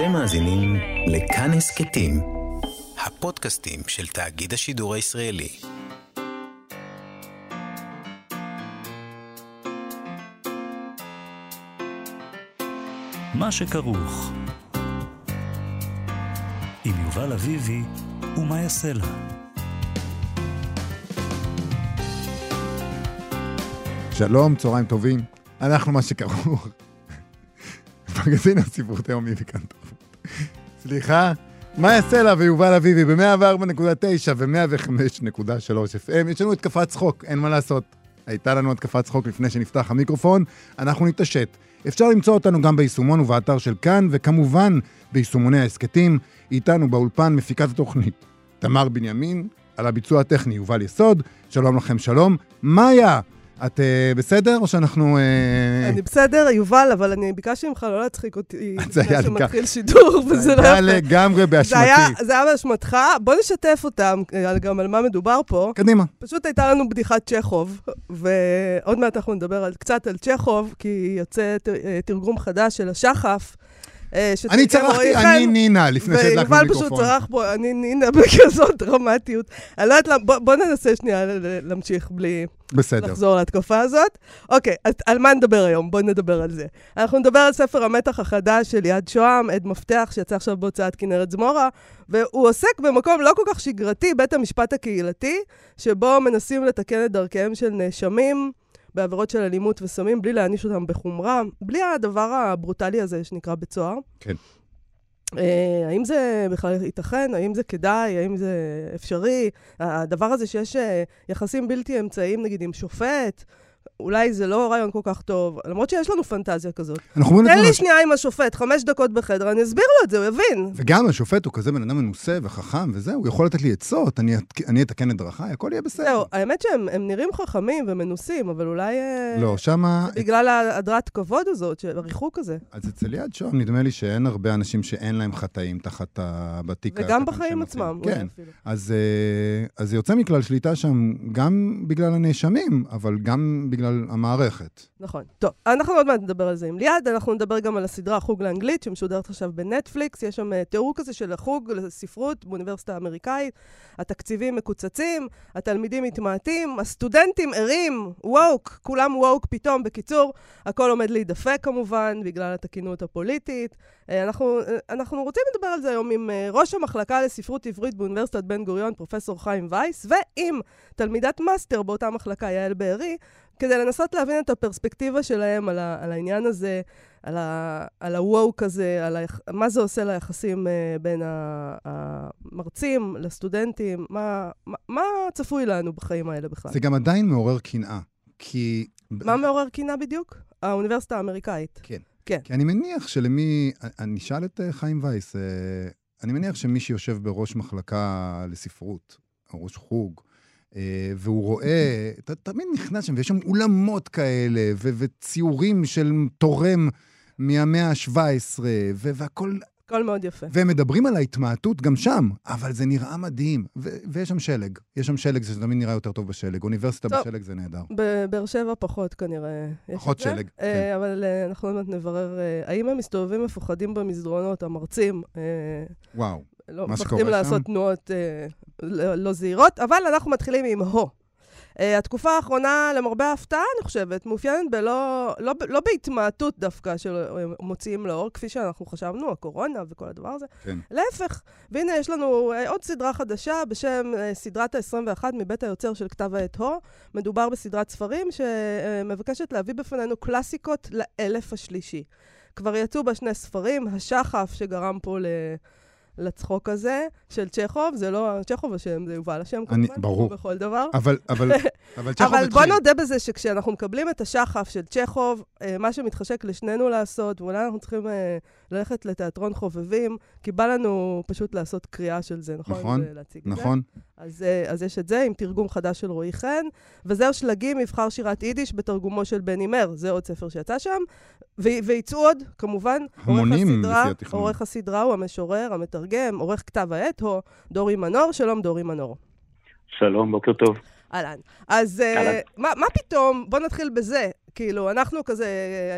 אתם מאזינים לכאן הסכתים, הפודקאסטים של תאגיד השידור הישראלי. מה שכרוך עם יובל אביבי ומה יעשה לה. שלום, צהריים טובים. אנחנו מה שכרוך. מגזין הספרות היומי וכאן. סליחה, מה יעשה לה ויובל אביבי ב-104.9 ו-105.3 FM. יש לנו התקפת צחוק, אין מה לעשות. הייתה לנו התקפת צחוק לפני שנפתח המיקרופון, אנחנו נתעשת. אפשר למצוא אותנו גם ביישומון ובאתר של כאן, וכמובן ביישומוני ההסכתים. איתנו באולפן מפיקת התוכנית, תמר בנימין, על הביצוע הטכני יובל יסוד. שלום לכם, שלום. מאיה! את uh, בסדר, או שאנחנו... Uh... אני בסדר, יובל, אבל אני ביקשתי ממך לא להצחיק אותי לפני שמתחיל שידור, וזה לא. זה היה לגמרי באשמתי. זה היה, באשמתך. בוא נשתף אותם גם על מה מדובר פה. קדימה. פשוט הייתה לנו בדיחת צ'כוב, ועוד מעט אנחנו נדבר על, קצת על צ'כוב, כי יוצא תרגום חדש של השחף. אה, אני צרחתי, אני נינה, לפני שהדלקנו מיקרופון. ויובל פשוט צרח פה, אני נינה בכזאת דרמטיות. אני לא יודעת למה, בוא ננסה שנייה להמשיך בלי... בסדר. לחזור להתקפה הזאת. אוקיי, אז על מה נדבר היום? בואו נדבר על זה. אנחנו נדבר על ספר המתח החדש של יד שוהם, עד מפתח, שיצא עכשיו בהוצאת כנרת זמורה, והוא עוסק במקום לא כל כך שגרתי, בית המשפט הקהילתי, שבו מנסים לתקן את דרכיהם של נאשמים. בעבירות של אלימות וסמים, בלי להעניש אותם בחומרה, בלי הדבר הברוטלי הזה שנקרא בית סוהר. כן. Uh, האם זה בכלל ייתכן? האם זה כדאי? האם זה אפשרי? הדבר הזה שיש uh, יחסים בלתי אמצעיים, נגיד, עם שופט, אולי זה לא רעיון כל כך טוב, למרות שיש לנו פנטזיה כזאת. תן לי שנייה עם השופט, חמש דקות בחדר, אני אסביר לו את זה, הוא יבין. וגם השופט הוא כזה בן אדם מנוסה וחכם וזה, הוא יכול לתת לי עצות, אני, אני אתקן את דרכיי, הכל יהיה בסדר. זהו, האמת שהם נראים חכמים ומנוסים, אבל אולי... אה, לא, שמה... בגלל ההדרת כבוד הזאת, הריחוק הזה. אז אצל יד שוהם נדמה לי שאין הרבה אנשים שאין להם חטאים תחת בתיק. וגם בחיים עצמם. כן, אז, אה, אז יוצא מכלל שליטה שם גם בגלל הנאשמים, אבל גם בגלל המערכת. נכון. טוב, אנחנו עוד מעט נדבר על זה עם ליעד, אנחנו נדבר גם על הסדרה חוג לאנגלית, שמשודרת עכשיו בנטפליקס. יש שם uh, תיאור כזה של החוג לספרות באוניברסיטה האמריקאית. התקציבים מקוצצים, התלמידים מתמעטים, הסטודנטים ערים, ווק, כולם ווק פתאום. בקיצור, הכל עומד להידפק כמובן, בגלל התקינות הפוליטית. Uh, אנחנו, uh, אנחנו רוצים לדבר על זה היום עם ראש המחלקה לספרות עברית באוניברסיטת בן גוריון, פרופ' חיים וייס, ועם תלמידת מאסטר באותה מחלקה, יעל בארי, כדי לנסות להבין את הפרספקטיבה שלהם על, ה, על העניין הזה, על, ה, על ה-woke הזה, על ה, מה זה עושה ליחסים uh, בין המרצים לסטודנטים, מה, מה, מה צפוי לנו בחיים האלה בכלל. זה גם עדיין מעורר קנאה, כי... מה מעורר קנאה בדיוק? האוניברסיטה האמריקאית. כן. כן. כי אני מניח שלמי... אני אשאל את uh, חיים וייס, uh, אני מניח שמי שיושב בראש מחלקה לספרות, או ראש חוג, אה, והוא רואה, אתה תמיד נכנס שם, ויש שם אולמות כאלה, ו- וציורים של תורם מהמאה ה-17, ו- והכל... הכל מאוד יפה. והם מדברים על ההתמעטות גם שם, אבל זה נראה מדהים. ו- ויש שם שלג. יש שם שלג, זה תמיד נראה יותר טוב בשלג. אוניברסיטה טוב, בשלג זה נהדר. בבאר שבע פחות כנראה. פחות שלג, uh, כן. אבל uh, אנחנו עוד מעט נברר, uh, האם הם מסתובבים מפוחדים במסדרונות, המרצים? Uh, וואו. לא מפחדים לעשות תנועות אה, לא, לא זהירות, אבל אנחנו מתחילים עם הו. Uh, התקופה האחרונה, למרבה ההפתעה, אני חושבת, מאופיינת בלא, לא, לא בהתמעטות דווקא שמוציאים לאור, כפי שאנחנו חשבנו, הקורונה וכל הדבר הזה. כן. להפך. והנה, יש לנו uh, עוד סדרה חדשה בשם uh, סדרת ה-21 מבית היוצר של כתב העת הו. מדובר בסדרת ספרים שמבקשת להביא בפנינו קלאסיקות לאלף השלישי. כבר יצאו בה שני ספרים, השחף שגרם פה ל... לצחוק הזה של צ'כוב, זה לא צ'כוב השם, זה יובל השם כמובן, ברור. בכל דבר. אבל, אבל, אבל צ'כוב התחיל. אבל בוא נודה בזה שכשאנחנו מקבלים את השחף של צ'כוב, אה, מה שמתחשק לשנינו לעשות, ואולי אנחנו צריכים אה, ללכת לתיאטרון חובבים, כי בא לנו פשוט לעשות קריאה של זה, נכון? נכון, נכון. אז, אה, אז יש את זה עם תרגום חדש של רועי חן, וזהו שלגים, מבחר שירת יידיש בתרגומו של בני מר, זה עוד ספר שיצא שם, ויצאו עוד, כמובן. המונים לפי התכנון. עורך הסדרה הוא המשורר, המתרגם, עורך כתב העת הוא דורי מנור. שלום, דורי מנור. שלום, בוקר טוב. אהלן. אז uh, מה, מה פתאום, בוא נתחיל בזה. כאילו, אנחנו כזה,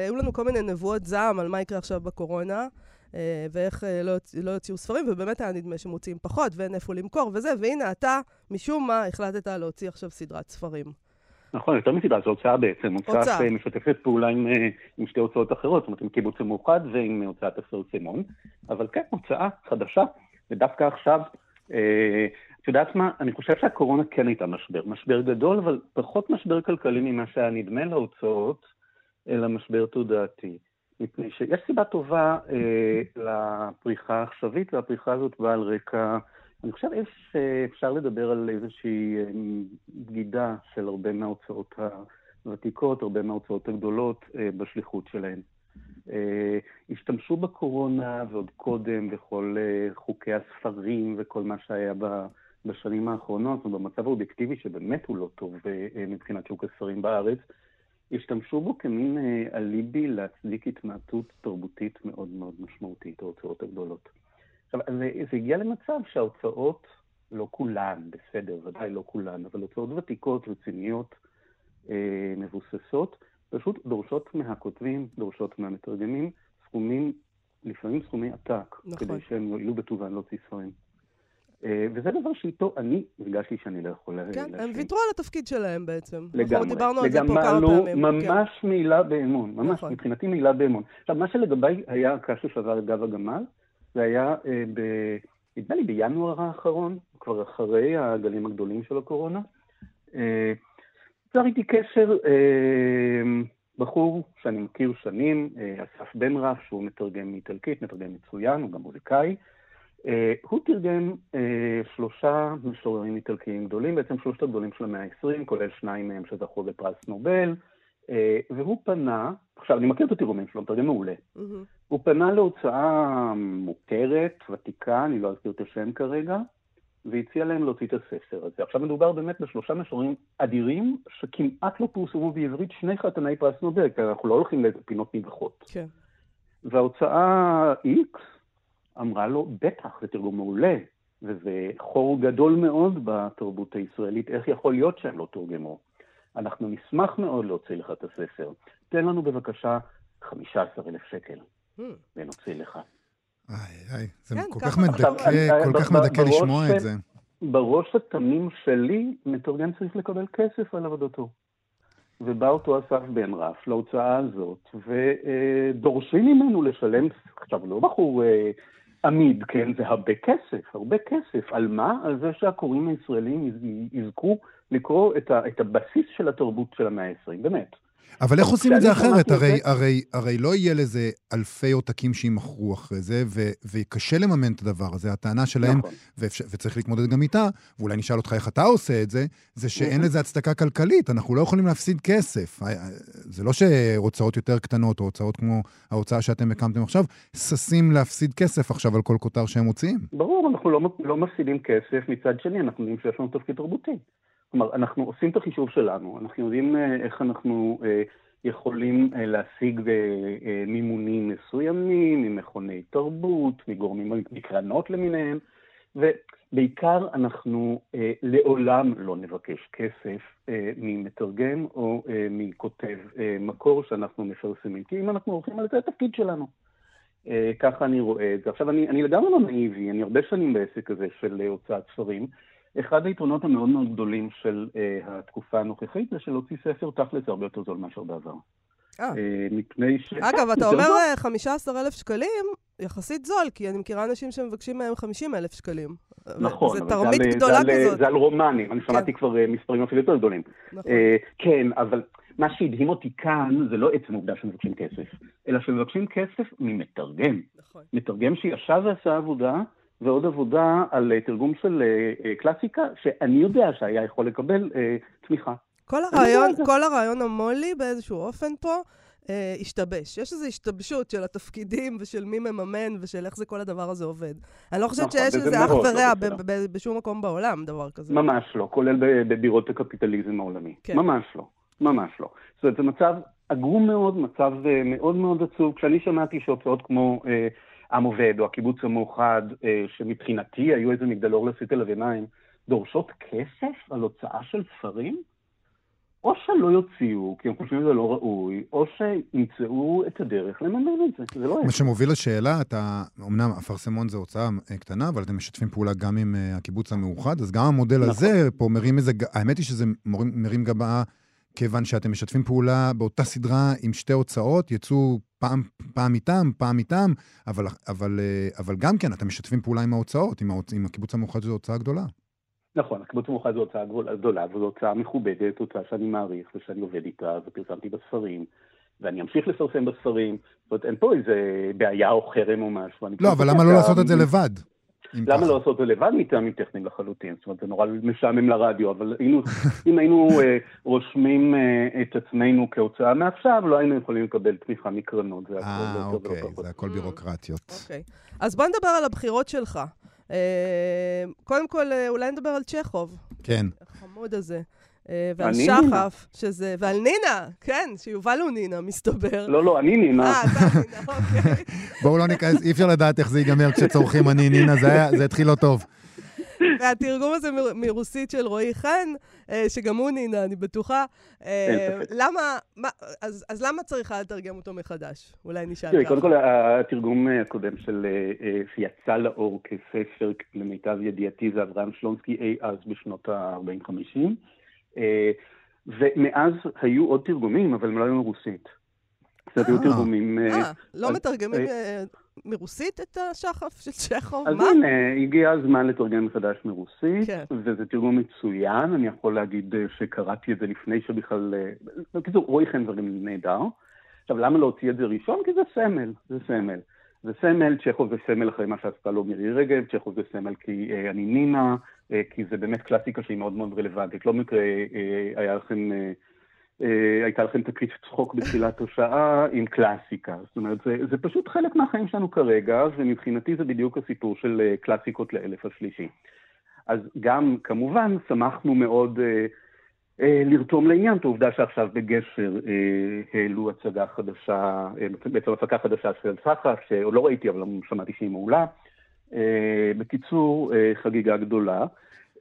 היו לנו כל מיני נבואות זעם על מה יקרה עכשיו בקורונה. אה, ואיך אה, לא, לא יוציאו ספרים, ובאמת היה נדמה שמוציאים פחות ואין איפה למכור וזה, והנה אתה, משום מה, החלטת להוציא עכשיו סדרת ספרים. נכון, יותר מסדרה, זו הוצאה בעצם. הוצאה. שמשתפת פעולה עם, אה, עם שתי הוצאות אחרות, זאת אומרת, עם קיבוץ המאוחד ועם הוצאת הפרסמון. אבל כן, הוצאה חדשה, ודווקא עכשיו, אה, את יודעת מה, אני חושב שהקורונה כן הייתה משבר. משבר גדול, אבל פחות משבר כלכלי ממה שהיה נדמה להוצאות, אלא משבר תודעתי. מפני שיש סיבה טובה אה, לפריחה העכשווית, והפריחה הזאת באה על רקע, אני חושב יש, אה, לדבר על איזושהי אה, בגידה של הרבה מההוצאות הוותיקות, הרבה מההוצאות הגדולות אה, בשליחות שלהן. אה, השתמשו בקורונה ועוד קודם בכל אה, חוקי הספרים וכל מה שהיה. בשנים האחרונות, ובמצב האובייקטיבי שבאמת הוא לא טוב אה, אה, מבחינת שוק הספרים בארץ, השתמשו בו כמין אה, אליבי להצדיק התמעטות תרבותית מאוד מאוד משמעותית, ההוצאות הגדולות. עכשיו, זה, זה הגיע למצב שההוצאות, לא כולן, בסדר, ודאי לא כולן, אבל הוצאות ותיקות, רציניות, אה, מבוססות, פשוט דורשות מהכותבים, דורשות מהמתרגמים, סכומים, לפעמים סכומי עתק, נכון. כדי שהם יועילו בטובן להוציא ספרים. אה, וזה דבר שאיתו אני הרגשתי שאני לא יכול לה- כן, הם. ויתרו על התפקיד שלהם בעצם. לגמרי. אנחנו דיברנו על זה פה כמה לא, פעמים. כן. ממש מילה באמון, ממש, נכון. מבחינתי מילה באמון. עכשיו, מה שלגביי היה הקש ששבר את גב הגמל, זה היה, אה, ב, נדמה לי, בינואר האחרון, כבר אחרי הגלים הגדולים של הקורונה. אה, יצר איתי קשר אה, בחור שאני מכיר שנים, אה, אסף בן רף, שהוא מתרגם מאיטלקית, מתרגם מצוין, הוא גם מוזיקאי. אה, הוא תרגם אה, שלושה משוררים איטלקיים גדולים, בעצם שלושת הגדולים של המאה ה-20, כולל שניים מהם שזכו בפרס נובל, אה, והוא פנה, עכשיו אני מכיר את התרגומים שלו, מתרגם מעולה. הוא פנה להוצאה מוכרת, ותיקה, אני לא אזכיר את השם כרגע, והציע להם להוציא את הספר הזה. עכשיו מדובר באמת בשלושה משוררים אדירים, שכמעט לא פורסמו בעברית שני חתני פרס נובל, כי אנחנו לא הולכים לאיזה פינות נידחות. כן. וההוצאה X אמרה לו, בטח, זה תרגום מעולה, וזה חור גדול מאוד בתרבות הישראלית, איך יכול להיות שהם לא תורגמו? אנחנו נשמח מאוד להוציא לך את הספר. תן לנו בבקשה 15,000 שקל. ונוציא לך. איי, איי, זה כן, כל כך. מדכא, אני- כל כך מדכא לשמוע את זה. בראש התמים שלי, מתרגם צריך לקבל כסף על עבודתו. ובא אותו אסף בן רף להוצאה הזאת, ודורשים ממנו לשלם, עכשיו, לא בחור אה, עמיד, כן? זה הרבה כסף, הרבה כסף. על מה? על זה שהקוראים הישראלים יז- יזכו לקרוא את, ה, את הבסיס של התרבות של המאה ה-20, באמת. אבל איך עושים את זה אחרת? הרי, הרי, הרי לא יהיה לזה אלפי עותקים שימכרו אחרי זה, ו, וקשה לממן את הדבר הזה. הטענה שלהם, נכון. ואפשר, וצריך להתמודד גם איתה, ואולי נשאל אותך איך אתה עושה את זה, זה שאין Mhm. לזה הצדקה כלכלית, אנחנו לא יכולים להפסיד כסף. ה- ה- זה לא שהוצאות יותר קטנות, או הוצאות כמו ההוצאה שאתם הקמתם עכשיו, ששים להפסיד כסף עכשיו על כל כותר שהם מוציאים. ברור, אנחנו לא, לא מפסידים כסף, מצד שני אנחנו יודעים שיש לנו תפקיד תרבותי. כלומר, אנחנו עושים את החישוב שלנו, אנחנו יודעים אה, איך אנחנו אה, יכולים אה, להשיג מימונים מסוימים, ממכוני תרבות, מגורמים, מקרנות למיניהם, ובעיקר אנחנו לעולם לא נבקש כסף ממתרגם או מכותב מקור שאנחנו מפרסמים, כי אם אנחנו הולכים על זה, התפקיד שלנו. ככה אני רואה את זה. עכשיו, אני, אני לגמרי לא נאיבי, אני הרבה שנים בעסק הזה של הוצאת ספרים. אחד היתרונות המאוד מאוד גדולים של אה, התקופה הנוכחית זה שלהוציא ספר תכל'ס הרבה יותר זול מאשר בעבר. אה. אה, מפני ש... אגב, אתה אומר זול. אה, 15,000 שקלים, יחסית זול, כי אני מכירה אנשים שמבקשים מהם 50,000 שקלים. נכון, זו תרמית גדולה כזאת. זה על רומנים, אני שמעתי כבר אה, מספרים אפילו יותר גדולים. נכון. אה, כן, אבל מה שהדהים אותי כאן זה לא עצם העובדה שמבקשים כסף, אלא שמבקשים כסף ממתרגם. נכון. מתרגם שישב ועשה עבודה, ועוד עבודה על אה, תרגום של אה, אה, קלאסיקה, שאני יודע שהיה יכול לקבל תמיכה. כל הרעיון. כל הרעיון המו"לי באיזשהו אופן פה אה, השתבש. יש איזו השתבשות של התפקידים ושל מי מממן ושל איך זה כל הדבר הזה עובד. אני לא חושבת נכון, שיש לזה אח לא ורע בסדר. ב- ב- בשום מקום בעולם, דבר כזה. ממש לא, כולל בבירות הקפיטליזם העולמי. כן. ממש לא, ממש לא. זאת אומרת, זה מצב עגום מאוד, מצב מאוד מאוד עצוב. כשאני שמעתי שהוצאות כמו אה, עם עובד או הקיבוץ המאוחד, אה, שמבחינתי היו איזה מגדלור לסית אל הביניים, דורשות כסף על הוצאה של ספרים? או שלא יוציאו, כי הם חושבים שזה לא ראוי, או שימצאו את הדרך לממן את זה, זה לא מה שמוביל לשאלה, אתה, אמנם אפרסמון זה הוצאה אה, קטנה, אבל אתם משתפים פעולה גם עם uh, הקיבוץ המאוחד, אז גם המודל נכון. הזה פה מרים איזה, האמת היא שזה מרים גבה, כיוון שאתם משתפים פעולה באותה סדרה עם שתי הוצאות, יצאו פעם, פעם איתם, פעם איתם, אבל, אבל, אה, אבל גם כן, אתם משתפים פעולה עם ההוצאות, עם, ההוצ... עם הקיבוץ המאוחד זו הוצאה גדולה. נכון, הקיבוץ המאוחד זו הוצאה גדולה, וזו הוצאה מכובדת, הוצאה שאני מעריך ושאני עובד איתה, ופרסמתי בספרים, ואני אמשיך לפרסם בספרים. זאת אומרת, אין פה איזה בעיה או חרם או משהו. לא, אבל למה לא לעשות את זה לבד? למה לא לעשות את זה לבד? מטעמים טכניים לחלוטין. זאת אומרת, זה נורא משעמם לרדיו, אבל היינו, אם היינו אה, רושמים אה, את עצמנו כהוצאה מעכשיו, לא היינו יכולים לקבל תמיכה מקרנות. זה הכל אה, אוקיי, זה הכל בירוקרטיות. אוקיי. אז בוא נדבר על הבחירות שלך. אה, קודם כל, אה, אולי נדבר על צ'כוב. כן. החמוד הזה. אה, ועל שחף, שזה, ועל נינה, כן, שיובל הוא נינה, מסתבר. לא, לא, אני נינה. אה, אתה נינה, אוקיי. בואו לא ניכנס, אי אפשר לדעת איך זה ייגמר כשצורכים אני נינה, זה התחיל לא טוב. והתרגום הזה מרוסית של רועי חן, אה, שגם הוא נינה, אני בטוחה. אה, למה, אז, אז למה צריכה לתרגם אותו מחדש? אולי נשאל ככה. קודם כל, התרגום הקודם של, שיצא לאור כספר, למיטב ידיעתי, זה אברהם שלונסקי אי אז בשנות ה-40-50. ומאז היו עוד תרגומים, אבל הם לא היו מרוסית. קצת היו תרגומים... אה, לא מתרגמים מרוסית את השחף של צ'כוב? אז הנה, הגיע הזמן לתרגם מחדש מרוסית, כן. וזה תרגום מצוין, אני יכול להגיד אה, שקראתי את זה לפני שבכלל... אה, בקיצור, רועי חנזרים נהדר. עכשיו, למה להוציא את זה ראשון? כי זה סמל, זה סמל. זה סמל, צ'כוב זה סמל אחרי מה שעשתה לו מירי רגב, צ'כוב זה סמל כי אה, אני נינה, אה, כי זה באמת קלאסיקה שהיא מאוד מאוד רלוונטית. לא מקרה אה, היה לכם... אה, אה, הייתה לכם תקרית צחוק בתחילת השעה עם קלאסיקה. זאת אומרת, זה, זה פשוט חלק מהחיים שלנו כרגע, ומבחינתי זה בדיוק הסיפור של אה, קלאסיקות לאלף השלישי. אז גם, כמובן, שמחנו מאוד אה, לרתום לעניין את העובדה שעכשיו בגשר אה, העלו הצגה חדשה, אה, בעצם הפקה חדשה של סחף, שעוד לא ראיתי, אבל שמעתי שהיא מעולה. אה, בקיצור, אה, חגיגה גדולה.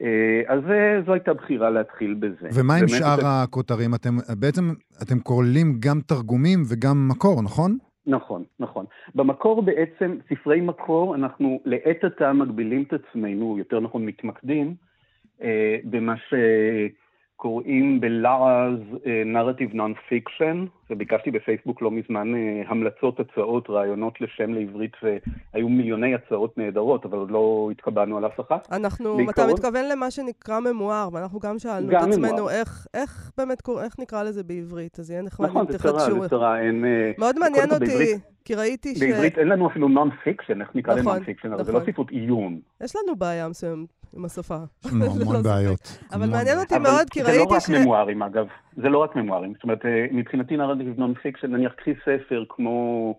אה, אז זו הייתה בחירה להתחיל בזה. ומה עם שאר זה... הכותרים? אתם בעצם, אתם כוללים גם תרגומים וגם מקור, נכון? נכון, נכון. במקור בעצם, ספרי מקור, אנחנו לעת עתה מגבילים את עצמנו, יותר נכון מתמקדים, אה, במה ש... קוראים בלעז narrative non-fiction, וביקשתי בפייסבוק לא מזמן אה, המלצות, הצעות, רעיונות לשם לעברית, והיו מיליוני הצעות נהדרות, אבל עוד לא התלבשנו על אף אחת. אנחנו, בעיקרון, אתה מתכוון למה שנקרא memoir, ואנחנו גם שאלנו גם את עצמנו איך, איך באמת, איך נקרא לזה בעברית, אז יהיה נחמד נכון, אם תחדשו. נכון, זה צרה, אין... אה, מאוד מעניין אותי, בעברית, כי ראיתי ש... בעברית אין לנו אפילו non-fiction, איך נקרא נכון, ל non-fiction, נכון. אבל זה לא ספרות נכון. עיון. יש לנו בעיה מסוימת. עם השפה. המון לא בעיות. אבל מעניין אותי מאוד, כי ראיתי ש... זה לא רק ממוארים, אגב. זה לא רק ממוארים. זאת אומרת, אה, מבחינתי narrative non-fiction, נניח קחי ספר כמו...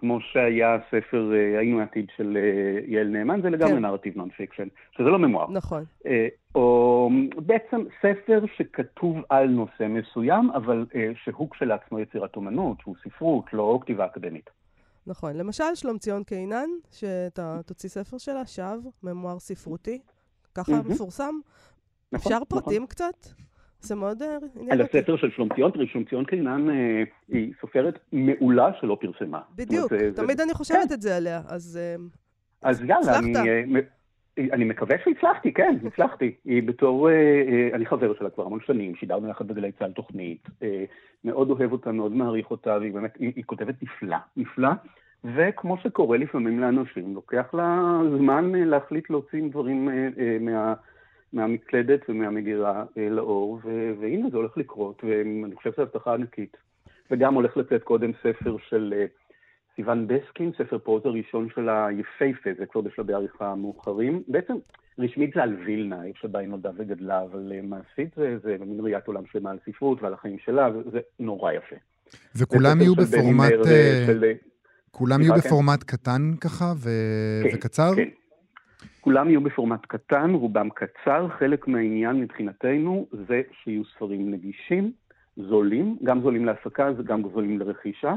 כמו שהיה ספר אה, היינו העתיד של אה, יעל נאמן, זה לגמרי כן. narrative non-fiction, שזה לא memoir. נכון. או בעצם ספר שכתוב על נושא מסוים, אבל שהוא כשלעצמו יצירת אומנות, הוא ספרות, לא כתיבה אקדמית. נכון. למשל, שלומציון קינן, שאתה תוציא ספר שלה, שווא, ממואר ספרותי, ככה mm-hmm. מפורסם. נכון, אפשר נכון. פרטים נכון. קצת? זה מאוד אה, עניין. על הספר של שלומציון, תראי, שלומציון קינן אה, היא סופרת מעולה שלא פרסמה. בדיוק, אומרת, תמיד זה... אני חושבת כן. את זה עליה, אז... אה, אז יאללה, אני, אני מקווה שהצלחתי, כן, הצלחתי. היא בתור, אני חבר שלה כבר המון שנים, שידרנו יחד בגלי צה"ל תוכנית, מאוד אוהב אותה, מאוד מעריך אותה, והיא באמת, היא, היא כותבת נפלא, נפלא. וכמו שקורה לפעמים לאנשים, לוקח לה זמן להחליט להוציא דברים מה, מהמקלדת ומהמגירה לאור, ו, והנה זה הולך לקרות, ואני חושב שזו הבטחה ענקית. וגם הולך לצאת קודם ספר של סיוון בסקין, ספר פרוזה ראשון שלה יפהפה, זה כבר בשלבי עריכה מאוחרים. בעצם רשמית זה על וילנה, איפה שבה היא נולדה וגדלה, אבל מעשית זה, זה מין ראיית עולם שלמה על ספרות ועל החיים שלה, וזה נורא יפה. וכולם יהיו בפורמט... של, כולם יהיו בפורמט קטן ככה ו... כן, וקצר? כן. כולם יהיו בפורמט קטן, רובם קצר. חלק מהעניין מבחינתנו זה שיהיו ספרים נגישים, זולים, גם זולים להפקה, גם זולים לרכישה.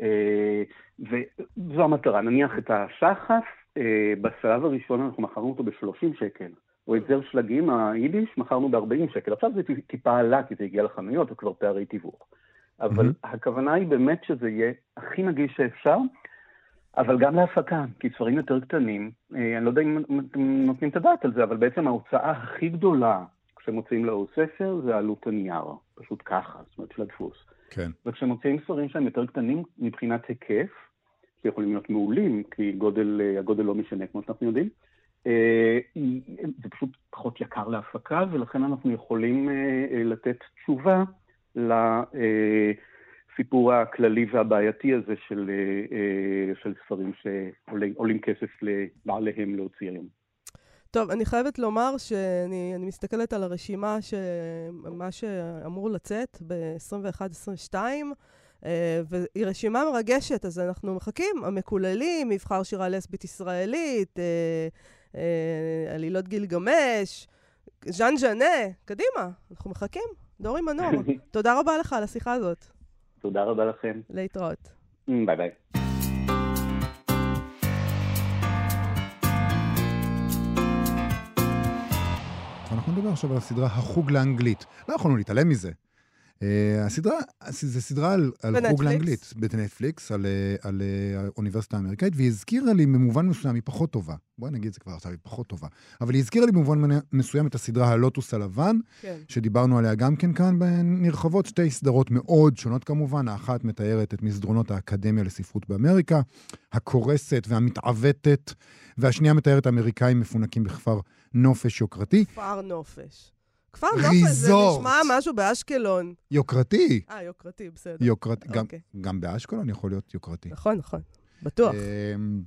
אה, וזו המטרה. נניח את השחף, אה, בשלב הראשון אנחנו מכרנו אותו ב-30 שקל. או את זר שלגים, היידיש, מכרנו ב-40 שקל. עכשיו זה טיפה עלה, כי זה הגיע לחנויות, וכבר פערי תיווך. אבל. הכוונה היא באמת שזה יהיה הכי נגיש שאפשר, אבל גם להפקה, כי ספרים יותר קטנים, אה, אני לא יודע אם אתם נותנים את הדעת על זה, אבל בעצם ההוצאה הכי גדולה כשמוציאים לאור ספר זה עלות הנייר, פשוט ככה, זאת אומרת של הדפוס. כן. וכשמוציאים ספרים שהם יותר קטנים מבחינת היקף, שיכולים להיות מעולים, כי גודל, אה, הגודל לא משנה, כמו שאנחנו יודעים, אה, זה פשוט פחות יקר להפקה, ולכן אנחנו יכולים לתת תשובה לסיפור הכללי והבעייתי הזה של, של ספרים שעולים כסף לבעליהם להוציא היום. טוב, אני חייבת לומר שאני מסתכלת על הרשימה, מה שאמור לצאת ב-21-22, אה, והיא רשימה מרגשת, אז אנחנו מחכים. המקוללים, מבחר שירה לסבית ישראלית, אה, אה, עלילות גילגמש, ז'אן ז'אנה, קדימה, אנחנו מחכים. דורי מנור, תודה רבה לך על השיחה הזאת. תודה רבה לכם. להתראות. ביי ביי. אנחנו נדבר עכשיו על הסדרה החוג לאנגלית. לא יכולנו להתעלם מזה. Uh, הסדרה, זו סדרה על, על חוג לאנגלית בנטפליקס, על, אה, על, על אה, האוניברסיטה האמריקאית, והיא הזכירה לי במובן מסוים, היא פחות טובה. בואי נגיד את זה כבר עכשיו, היא פחות טובה. אבל היא הזכירה לי במובן מסוים את הסדרה הלוטוס הלבן, כן. שדיברנו עליה גם כן כאן בנרחבות, שתי סדרות מאוד שונות כמובן. האחת מתארת את מסדרונות האקדמיה לספרות באמריקה, הקורסת והמתעוותת, והשנייה מתארת אמריקאים מפונקים בכפר נופש יוקרתי. כפר נופש. כפר נופש זה נשמע משהו באשקלון. יוקרתי. אה, יוקרתי, בסדר. יוקרתי. גם, אוקיי. גם באשקלון יכול להיות יוקרתי. נכון, נכון. בטוח. אמ,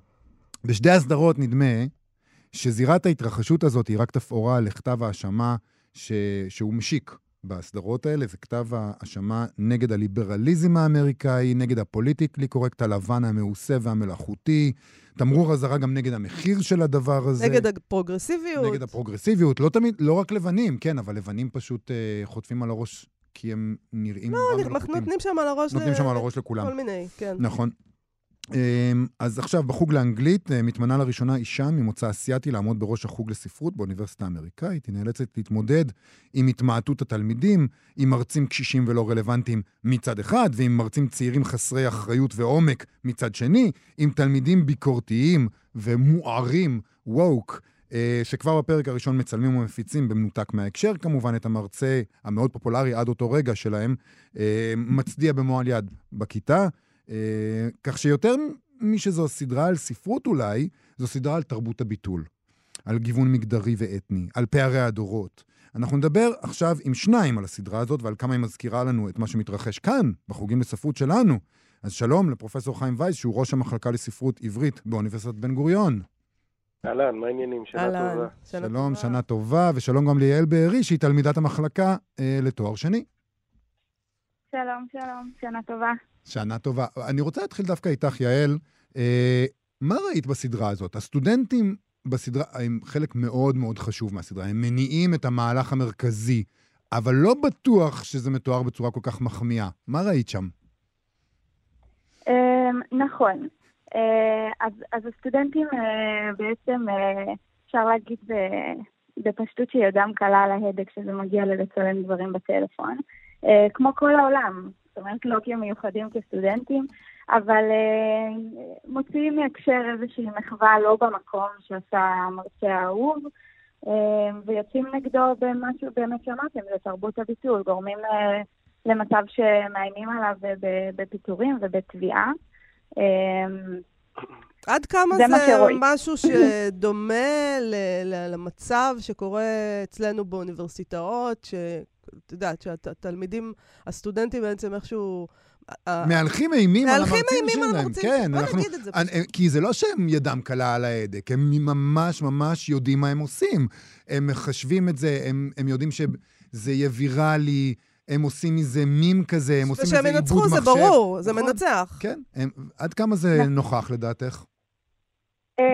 בשתי הסדרות נדמה שזירת ההתרחשות הזאת היא רק תפאורה לכתב האשמה ש... שהוא משיק. בסדרות האלה זה כתב האשמה נגד הליברליזם האמריקאי, נגד הפוליטיקלי קורקט הלבן המעושה והמלאכותי, תמרור אזהרה גם נגד המחיר של הדבר הזה. נגד הפרוגרסיביות. נגד הפרוגרסיביות. לא תמיד, לא רק לבנים, כן, אבל לבנים פשוט אה, חוטפים על הראש כי הם נראים לא, נותנים שם על הראש נותנים שם על הראש לכולם. כל מיני, כן. נכון. אמ, אז עכשיו, בחוג לאנגלית אה, מתמנה לראשונה אישה ממוצא אסיאתי לעמוד בראש החוג לספרות באוניברסיטה האמריקאית. היא נאלצת להתמודד עם התמעטות התלמידים, עם מרצים קשישים ולא רלוונטיים מצד אחד, ועם מרצים צעירים חסרי אחריות ועומק מצד שני, עם תלמידים ביקורתיים ומוארים, ווק, אה, שכבר בפרק הראשון מצלמים ומפיצים במנותק מההקשר, כמובן, את המרצה המאוד פופולרי עד אותו רגע שלהם, אה, מצדיע במועל יד בכיתה. אה, כך שיותר משזו סדרה על ספרות אולי, זו סדרה על תרבות הביטול, על גיוון מגדרי ואתני, על פערי הדורות. אנחנו נדבר עכשיו עם שניים על הסדרה הזאת ועל כמה היא מזכירה לנו את מה שמתרחש כאן, בחוגים לספרות שלנו. אז שלום לפרופסור חיים וייס, שהוא ראש המחלקה לספרות עברית באוניברסיטת בן גוריון. אהלן, מה העניינים? שנה אלן, טובה. שנה שלום, טובה. שנה טובה, ושלום גם ליעל בארי, שהיא תלמידת המחלקה אה, לתואר שני. שלום, שלום, שנה טובה. שנה טובה. אני רוצה להתחיל דווקא איתך, יעל. אה, מה ראית בסדרה הזאת? הסטודנטים בסדרה הם חלק מאוד מאוד חשוב מהסדרה. הם מניעים את המהלך המרכזי, אבל לא בטוח שזה מתואר בצורה כל כך מחמיאה. מה ראית שם? אמ, נכון. אה, אז, אז הסטודנטים אה, בעצם, אה, אפשר להגיד בפשטות שידם קלה על ההדק כשזה מגיע ללצלם דברים בטלפון. כמו כל העולם, זאת אומרת לא כי הם מיוחדים כסטודנטים, אבל uh, מוציאים מהקשר איזושהי מחווה לא במקום שעשה המרצה האהוב, uh, ויוצאים נגדו במשהו באמת שאמרתם, זה תרבות הביטול, גורמים uh, למצב שמאיימים עליו בפיטורים ובתביעה. Uh, עד כמה זה, זה משהו שדומה למצב שקורה אצלנו באוניברסיטאות, שאת יודעת, שהתלמידים, הסטודנטים בעצם איכשהו... מהלכים אימים על המרצים שלהם. מהלכים אימים על המרצים, כן, בוא אנחנו, נגיד את זה פשוט. כי זה לא שהם ידם קלה על ההדק, הם ממש ממש יודעים מה הם עושים. הם מחשבים את זה, הם, הם יודעים שזה יהיה ויראלי. הם עושים מזה מים כזה, הם עושים מזה עיבוד מחשב. ושהם ינצחו, זה ברור, זה נכון, מנצח. כן. הם, עד כמה זה נוכח לדעתך? אמ,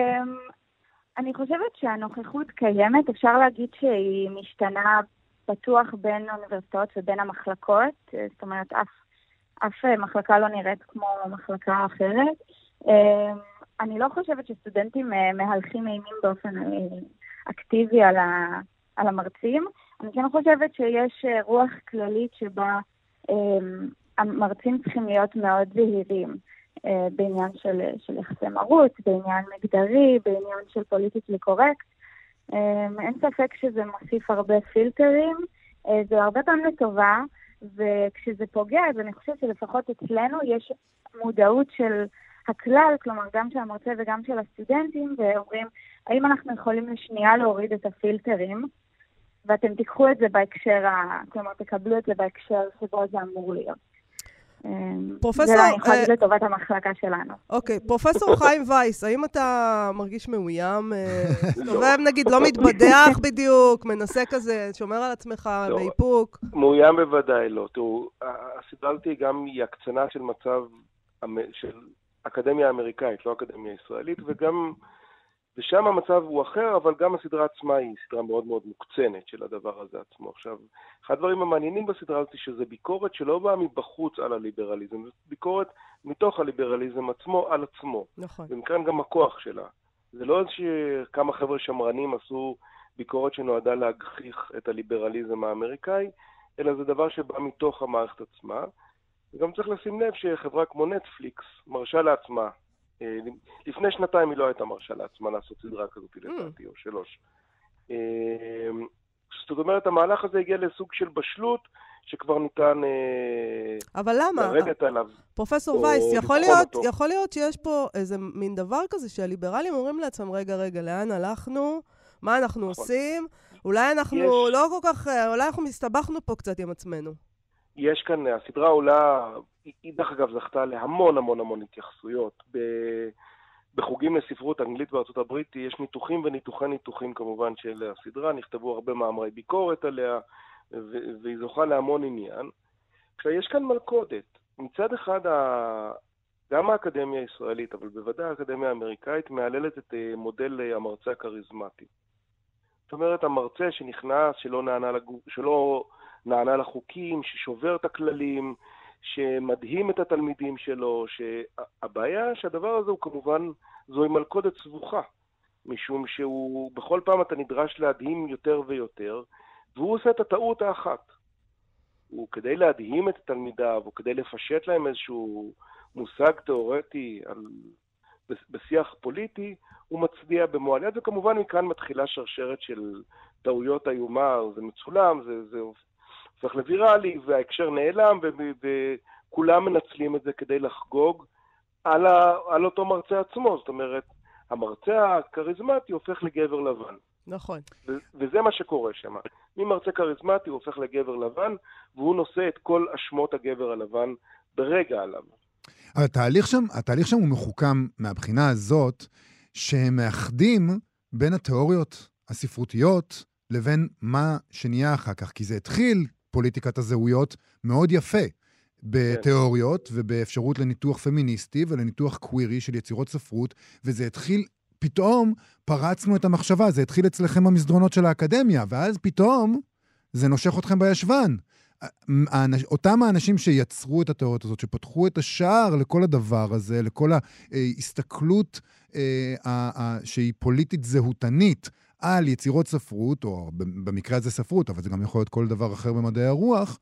אני חושבת שהנוכחות קיימת, אפשר להגיד שהיא משתנה פתוח בין האוניברסיטאות ובין המחלקות, זאת אומרת, אף, אף מחלקה לא נראית כמו מחלקה אחרת. אמ, אני לא חושבת שסטודנטים אה, מהלכים אימים באופן אה, אקטיבי על, ה, על המרצים. אני כן חושבת שיש רוח כללית שבה המרצים צריכים להיות מאוד זהירים. אה, בעניין של, של יחסי מרות, בעניין מגדרי, בעניין של פוליטיקלי קורקט. אה, אין ספק שזה מוסיף הרבה פילטרים, אה, זה הרבה פעמים לטובה, וכשזה פוגע, אז אני חושבת שלפחות אצלנו יש מודעות של הכלל, כלומר גם של המרצה וגם של הסטודנטים, ואומרים, האם אנחנו יכולים לשנייה להוריד את הפילטרים, ואתם תיקחו את זה בהקשר, ה... כלומר תקבלו את זה בהקשר שבו זה אמור להיות. פרופסור... זה אני יכולה להגיד אה, לטובת המחלקה שלנו. אוקיי, פרופסור חיים וייס, האם אתה מרגיש מאוים? אה, מסתובב נגיד, לא מתבדח בדיוק, מנסה כזה, שומר על עצמך לא. באיפוק? מאוים בוודאי לא. תראו, הסיפרתי גם היא הקצנה של מצב של אקדמיה אמריקאית, לא אקדמיה ישראלית, וגם... ושם המצב הוא אחר, אבל גם הסדרה עצמה היא סדרה מאוד מאוד מוקצנת של הדבר הזה עצמו. עכשיו, אחד הדברים המעניינים בסדרה הזאת שזה ביקורת שלא באה מבחוץ על הליברליזם, זו ביקורת מתוך הליברליזם עצמו על עצמו. נכון. ומכאן גם הכוח שלה. זה לא שכמה חבר'ה שמרנים עשו ביקורת שנועדה להגחיך את הליברליזם האמריקאי, אלא זה דבר שבא מתוך המערכת עצמה. וגם צריך לשים לב שחברה כמו נטפליקס מרשה לעצמה לפני שנתיים היא לא הייתה מרשה לעצמה לעשות סדרה כזאת mm. לדעתי, או שלוש. אה, זאת אומרת, המהלך הזה הגיע לסוג של בשלות, שכבר ניתן אה, אבל למה? לרדת עליו. פרופסור וייס, יכול להיות, יכול להיות שיש פה איזה מין דבר כזה שהליברלים אומרים לעצמם, רגע, רגע, לאן הלכנו? מה אנחנו נכון. עושים? אולי אנחנו יש... לא כל כך, אולי אנחנו מסתבכנו פה קצת עם עצמנו. יש כאן, הסדרה עולה, היא דרך אגב זכתה להמון המון המון התייחסויות. בחוגים לספרות אנגלית בארצות הברית יש ניתוחים וניתוחי ניתוחים כמובן של הסדרה, נכתבו הרבה מאמרי ביקורת עליה, והיא זוכה להמון עניין. עכשיו, יש כאן מלכודת. מצד אחד, ה... גם האקדמיה הישראלית, אבל בוודאי האקדמיה האמריקאית, מהללת את אה, מודל אה, המרצה הכריזמטי. זאת אומרת, המרצה שנכנס, שלא נענה, לגו... שלא נענה לחוקים, ששובר את הכללים, שמדהים את התלמידים שלו, שהבעיה שהדבר הזה הוא כמובן, זוהי מלכודת סבוכה, משום שהוא, בכל פעם אתה נדרש להדהים יותר ויותר, והוא עושה את הטעות האחת. הוא כדי להדהים את תלמידיו, או כדי לפשט להם איזשהו מושג תיאורטי על, בשיח פוליטי, הוא מצביע במועל יד, וכמובן מכאן מתחילה שרשרת של טעויות איומה, זה מצולם, זה, זה הופך לוויראלי, וההקשר נעלם, וכולם מנצלים את זה כדי לחגוג על, ה, על אותו מרצה עצמו. זאת אומרת, המרצה הכריזמטי הופך לגבר לבן. נכון. ו- וזה מה שקורה שם. ממרצה כריזמטי הוא הופך לגבר לבן, והוא נושא את כל אשמות הגבר הלבן ברגע עליו. אבל התהליך שם, התהליך שם הוא מחוכם מהבחינה הזאת, שהם מאחדים בין התיאוריות הספרותיות לבין מה שנהיה אחר כך. כי זה התחיל פוליטיקת הזהויות מאוד יפה. בתיאוריות ובאפשרות לניתוח פמיניסטי ולניתוח קווירי של יצירות ספרות, וזה התחיל, פתאום פרצנו את המחשבה, זה התחיל אצלכם במסדרונות של האקדמיה, ואז פתאום זה נושך אתכם בישבן. אותם האנשים שיצרו את התיאוריות הזאת, שפתחו את השער לכל הדבר הזה, לכל ההסתכלות אה, שהיא פוליטית זהותנית, על יצירות ספרות, או במקרה הזה ספרות, אבל זה גם יכול להיות כל דבר אחר במדעי הרוח,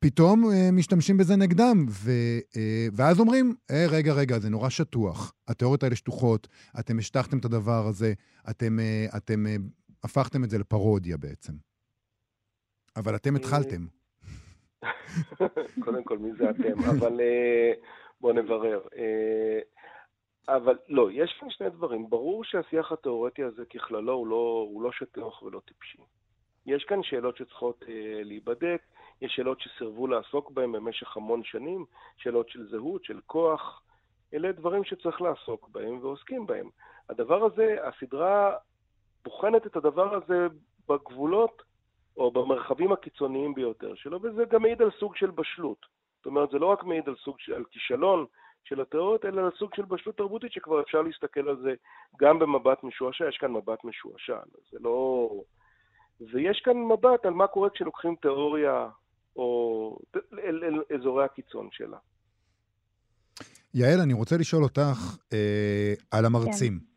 פתאום אה, משתמשים בזה נגדם, ו, אה, ואז אומרים, אה, רגע, רגע, זה נורא שטוח. התיאוריות האלה שטוחות, אתם השטחתם את הדבר הזה, אתם, אה, אתם אה, הפכתם את זה לפרודיה בעצם. אבל אתם התחלתם. קודם כל, מי זה אתם? אבל אה, בואו נברר. אבל לא, יש כאן שני דברים. ברור שהשיח התיאורטי הזה ככללו הוא לא, הוא לא שטוח ולא טיפשי. יש כאן שאלות שצריכות אה, להיבדק, יש שאלות שסירבו לעסוק בהן במשך המון שנים, שאלות של זהות, של כוח. אלה דברים שצריך לעסוק בהם ועוסקים בהם. הדבר הזה, הסדרה בוחנת את הדבר הזה בגבולות או במרחבים הקיצוניים ביותר שלו, וזה גם מעיד על סוג של בשלות. זאת אומרת, זה לא רק מעיד על סוג של כישלון, של התיאוריות, אלא לסוג של בשלות תרבותית שכבר אפשר להסתכל על זה גם במבט משועשע, יש כאן מבט משועשע, זה לא... ויש כאן מבט על מה קורה כשלוקחים תיאוריה או אל, אל אזורי הקיצון שלה. יעל, אני רוצה לשאול אותך אה, על המרצים. כן.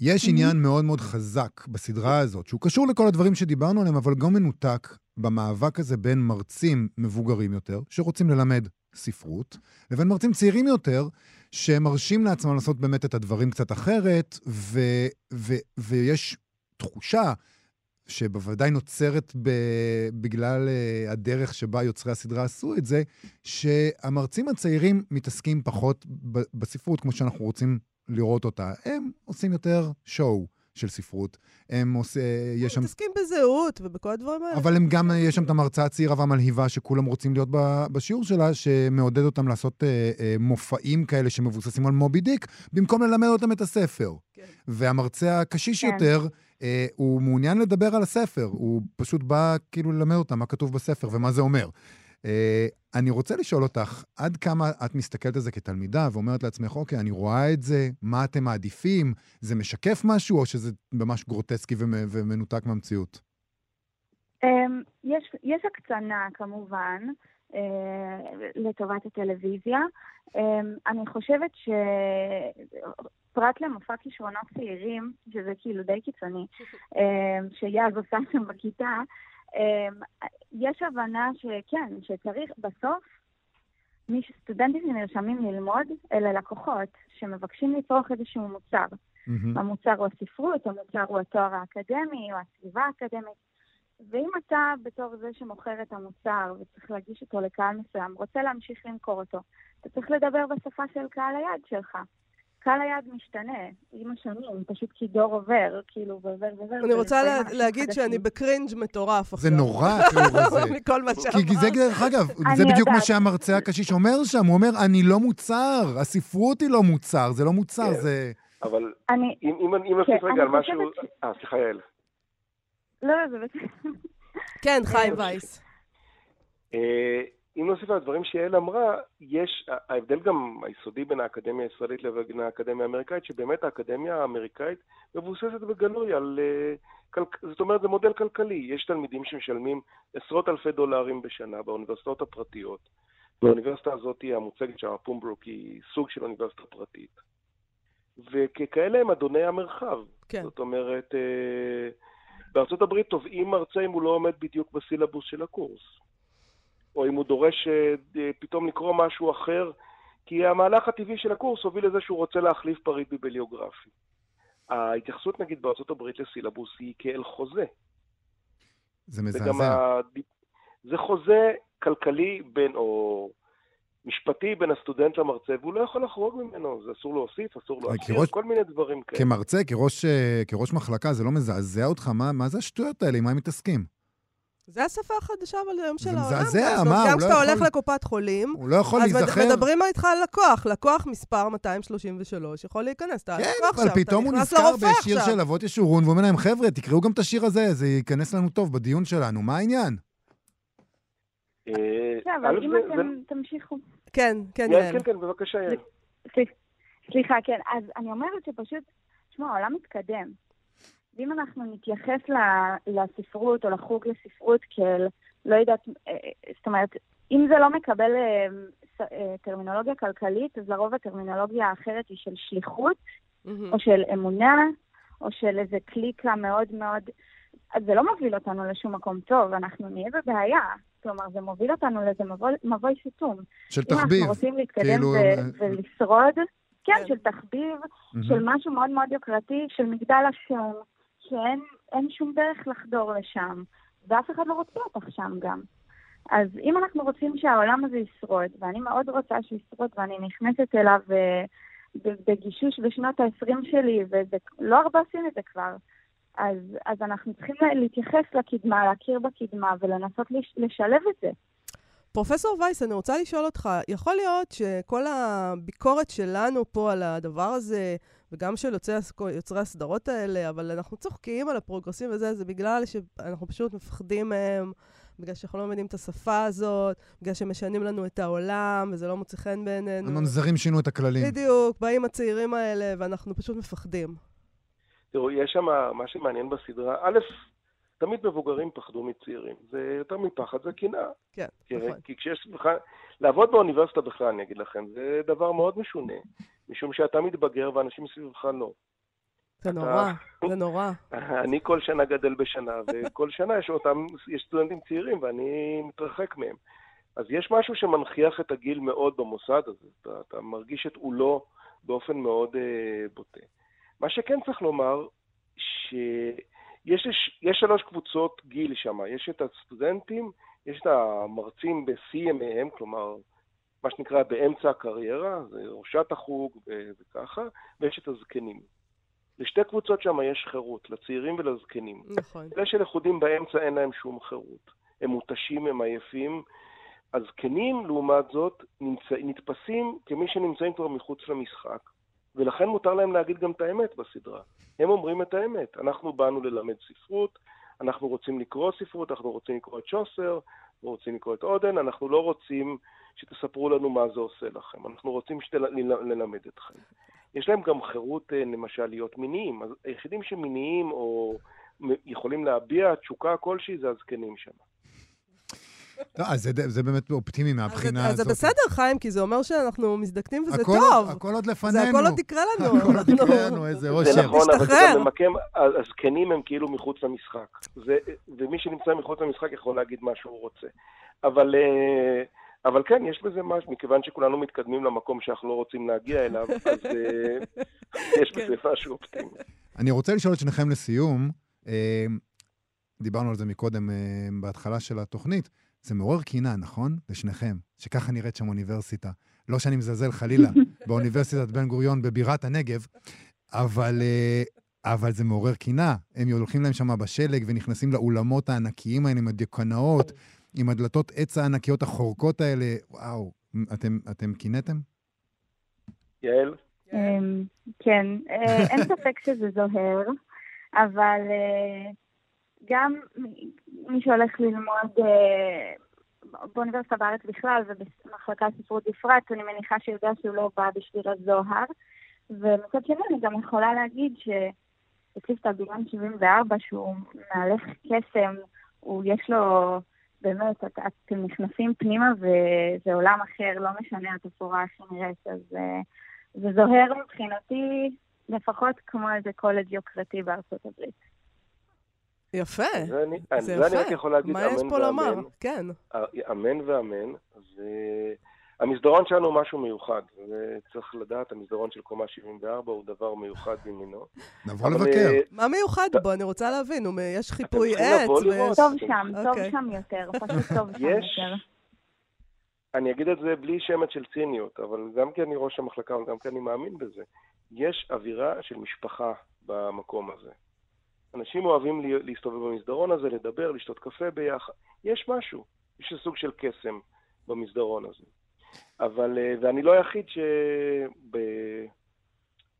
יש עניין מאוד מאוד חזק בסדרה הזאת, שהוא קשור לכל הדברים שדיברנו עליהם, אבל גם מנותק במאבק הזה בין מרצים מבוגרים יותר, שרוצים ללמד ספרות, לבין מרצים צעירים יותר, שמרשים לעצמם לעשות באמת את הדברים קצת אחרת, ו, ו, ויש תחושה שבוודאי נוצרת ב, בגלל uh, הדרך שבה יוצרי הסדרה עשו את זה, שהמרצים הצעירים מתעסקים פחות בספרות כמו שאנחנו רוצים לראות אותה. הם עושים יותר שואו. של ספרות. הם עושים, יש שם... מתעסקים בזהות ובכל הדברים האלה. אבל הם גם, יש שם את המרצה הצעירה והמלהיבה שכולם רוצים להיות בשיעור שלה, שמעודד אותם לעשות אה, אה, מופעים כאלה שמבוססים על מובי דיק, במקום ללמד אותם את הספר. כן. והמרצה הקשיש כן. יותר, אה, הוא מעוניין לדבר על הספר, הוא פשוט בא כאילו ללמד אותם מה כתוב בספר ומה זה אומר. אה, אני רוצה לשאול אותך, עד כמה את מסתכלת על זה כתלמידה ואומרת לעצמך, אוקיי, אני רואה את זה, מה אתם מעדיפים? זה משקף משהו, או שזה ממש גרוטסקי ומנותק מהמציאות? אמ, יש, יש הקצנה, כמובן, אה, לטובת הטלוויזיה. אמ, אני חושבת ש... פרט למופע כישרונות צעירים, שזה כאילו די קיצוני, אמ, שיאז עושה שם בכיתה, יש הבנה שכן, שצריך בסוף, מי שסטודנטים שנרשמים ללמוד, אלה לקוחות שמבקשים לצרוך איזשהו מוצר. Mm-hmm. המוצר הוא הספרות, המוצר הוא התואר האקדמי, או הסביבה האקדמית. ואם אתה, בתור זה שמוכר את המוצר וצריך להגיש אותו לקהל מסוים, רוצה להמשיך למכור אותו, אתה צריך לדבר בשפה של קהל היד שלך. קהל היד משתנה עם השנים, פשוט כי דור עובר, כאילו, ועובר ועובר. אני רוצה לה, להגיד שאני בקרינג' מטורף עכשיו. זה נורא, התיאור הזה. מכל מה שאמרת. כי זה, דרך אגב, זה בדיוק מה שהמרצה הקשיש אומר שם, הוא אומר, אני לא מוצר, הספרות היא לא מוצר, זה לא מוצר, כן. זה... אבל אם נוסיף כן, רגע על משהו... אה, סליחה, יעל. לא, לא, זה בסדר. כן, חיים וייס. אם נוסיף על הדברים שיעל אמרה, יש, ההבדל גם היסודי בין האקדמיה הישראלית לבין האקדמיה האמריקאית, שבאמת האקדמיה האמריקאית מבוססת בגלוי על... אה, זאת אומרת, זה מודל כלכלי. יש תלמידים שמשלמים עשרות אלפי דולרים בשנה באוניברסיטאות הפרטיות. והאוניברסיטה הזאת המוצגת שם, הפמברוק, היא סוג של אוניברסיטה פרטית. וככאלה הם אדוני המרחב. כן. זאת אומרת, אה, בארצות הברית תובעים מרצה אם הוא לא עומד בדיוק בסילבוס של הקורס. או אם הוא דורש אה, פתאום לקרוא משהו אחר, כי המהלך הטבעי של הקורס הוביל לזה שהוא רוצה להחליף פריט ביבליוגרפי. ההתייחסות נגיד בארצות הברית לסילבוס היא כאל חוזה. זה מזעזע. זה חוזה כלכלי בין, או משפטי בין הסטודנט למרצה, והוא לא יכול לחרוג ממנו, זה אסור להוסיף, אסור להסיר, כראש... כל מיני דברים כאלה. כמרצה, כראש, אה, כראש מחלקה, זה לא מזעזע אותך? מה, מה זה השטויות האלה? עם מה הם מתעסקים? זה השפה החדשה אבל היום של העולם. זה מזעזע, מה, הוא לא יכול... גם כשאתה הולך לקופת חולים, הוא לא יכול להיזכר. אז מדברים איתך על לקוח, לקוח מספר 233 יכול להיכנס, אתה כן, אבל פתאום הוא נזכר בשיר של אבות ישורון, ואומר להם, חבר'ה, תקראו גם את השיר הזה, זה ייכנס לנו טוב בדיון שלנו, מה העניין? אה, כן, אבל אם אתם תמשיכו. כן, כן, יעל. כן, כן, בבקשה, יעל. סליחה, כן, אז אני אומרת שפשוט, תשמע, העולם מתקדם. ואם אנחנו נתייחס לספרות או לחוג לספרות כאל, לא יודעת, אה, אה, זאת אומרת, אם זה לא מקבל אה, טרמינולוגיה כלכלית, אז לרוב הטרמינולוגיה האחרת היא של שליחות, mm-hmm. או של אמונה, או של איזה קליקה מאוד מאוד... אז זה לא מוביל אותנו לשום מקום טוב, אנחנו נהיה בבעיה. כלומר, זה מוביל אותנו לאיזה מבוי, מבוי סיתום. של תחביב. אם אנחנו רוצים להתקדם כאילו... ו- ולשרוד, כן, כן, של תחביב, mm-hmm. של משהו מאוד מאוד יוקרתי, של מגדל השם, שאין שום דרך לחדור לשם, ואף אחד לא רוצה אותך שם גם. אז אם אנחנו רוצים שהעולם הזה ישרוד, ואני מאוד רוצה שהוא ישרוד, ואני נכנסת אליו אה, בגישוש בשנות ה-20 שלי, ולא הרבה עושים את זה כבר, אז, אז אנחנו צריכים להתייחס לקדמה, להכיר בקדמה ולנסות לשלב את זה. פרופסור וייס, אני רוצה לשאול אותך, יכול להיות שכל הביקורת שלנו פה על הדבר הזה, וגם של יוצרי, יוצרי הסדרות האלה, אבל אנחנו צוחקים על הפרוגרסים וזה, זה בגלל שאנחנו פשוט מפחדים מהם, בגלל שאנחנו לא מבינים את השפה הזאת, בגלל שמשנים לנו את העולם, וזה לא מוצא חן בעינינו. הממזרים שינו את הכללים. בדיוק, באים הצעירים האלה, ואנחנו פשוט מפחדים. תראו, יש שם מה שמעניין בסדרה. א', תמיד מבוגרים פחדו מצעירים. זה יותר מפחד, זה קנאה. כן, נכון. כי כשיש. לעבוד באוניברסיטה בכלל, אני אגיד לכם, זה דבר מאוד משונה, משום שאתה מתבגר ואנשים סביבך לא. זה נורא, זה נורא. אני כל שנה גדל בשנה, וכל שנה יש אותם, יש סטודנטים צעירים ואני מתרחק מהם. אז יש משהו שמנכיח את הגיל מאוד במוסד הזה. אתה, אתה מרגיש את עולו באופן מאוד אה, בוטה. מה שכן צריך לומר, שיש יש שלוש קבוצות גיל שם. יש את הסטודנטים, יש את המרצים ימיהם, כלומר, מה שנקרא באמצע הקריירה, זה ראשת החוג וככה, ויש את הזקנים. לשתי קבוצות שם יש חירות, לצעירים ולזקנים. נכון. אלה שלכודים באמצע אין להם שום חירות. הם מותשים, הם עייפים. הזקנים, לעומת זאת, נמצא, נתפסים כמי שנמצאים כבר מחוץ למשחק, ולכן מותר להם להגיד גם את האמת בסדרה. הם אומרים את האמת. אנחנו באנו ללמד ספרות, אנחנו רוצים לקרוא ספרות, אנחנו רוצים לקרוא את שוסר, אנחנו רוצים לקרוא את עודן, אנחנו לא רוצים שתספרו לנו מה זה עושה לכם, אנחנו רוצים ללמד אתכם. יש להם גם חירות, אה, למשל, להיות מיניים. היחידים שמיניים או יכולים להביע תשוקה כלשהי זה הזקנים שם. לא, אז זה, זה באמת אופטימי מהבחינה אז, הזאת. אז זה בסדר, חיים, כי זה אומר שאנחנו מזדקנים וזה הכל, טוב. הכל עוד לפנינו. זה הכל עוד יקרה לנו. הכל עוד יקרה לנו, איזה אושר. זה נכון, אבל זה. גם ממקם, הזקנים הם כאילו מחוץ למשחק. זה, ומי שנמצא מחוץ למשחק יכול להגיד מה שהוא רוצה. אבל, אה, אבל כן, יש בזה משהו, מכיוון שכולנו מתקדמים למקום שאנחנו לא רוצים להגיע אליו, אז אה, יש בזה משהו אופטימי. אני רוצה לשאול את שניכם לסיום, אה, דיברנו על זה מקודם בהתחלה של התוכנית, זה מעורר קינה, נכון? לשניכם, שככה נראית שם אוניברסיטה. לא שאני מזלזל חלילה באוניברסיטת בן גוריון בבירת הנגב, אבל, אה, אבל זה מעורר קינה. הם הולכים להם שם בשלג ונכנסים לאולמות הענקיים האלה עם הדיוקנאות, עם הדלתות עץ הענקיות החורקות האלה. וואו, אתם, אתם קינאתם? יעל? אמ, כן, אה, אין ספק שזה זוהר, אבל אה, גם מי שהולך ללמוד אה, באוניברסיטה בארץ בכלל ובמחלקה לספרות בפרט, אני מניחה שיודע שהוא לא בא בשביל הזוהר. ומצד שני אני גם יכולה להגיד שהוסיף את הבניין 74 שהוא מהלך קסם, הוא יש לו, באמת, את, אתם נכנסים פנימה וזה עולם אחר, לא משנה התפאורה שנראית, אז אה, זה זוהר מבחינתי לפחות כמו איזה קולג' יוקרתי בארצות הברית. יפה. זה אני, זה זה אני רק יפה. יכול להגיד מה יש אמן פה לומר? ואמן. כן. אמן ואמן. זה... המסדרון שלנו הוא משהו מיוחד, וצריך לדעת, המסדרון של קומה 74 הוא דבר מיוחד במינו. נבוא אבל, לבקר. אה, מה מיוחד בו? אני רוצה להבין. הוא- יש חיפוי עץ. ויש-. טוב שם, טוב אוקיי. שם יותר, פשוט טוב שם יש- יותר. אני אגיד את זה בלי שמץ של ציניות, אבל גם כי אני ראש המחלקה וגם כי אני מאמין בזה. יש אווירה של משפחה במקום הזה. אנשים אוהבים להסתובב במסדרון הזה, לדבר, לשתות קפה ביחד. יש משהו, יש סוג של קסם במסדרון הזה. אבל, אה, ואני לא היחיד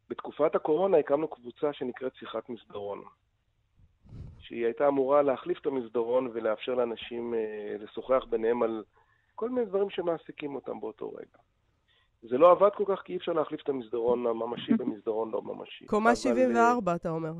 שבתקופת הקורונה הקמנו קבוצה שנקראת שיחת מסדרון. שהיא הייתה אמורה להחליף את המסדרון ולאפשר לאנשים אה, לשוחח ביניהם על כל מיני דברים שמעסיקים אותם באותו רגע. זה לא עבד כל כך כי אי אפשר להחליף את המסדרון הממשי במסדרון לא ממשי. קומה אבל, 74, אתה אומר. אה,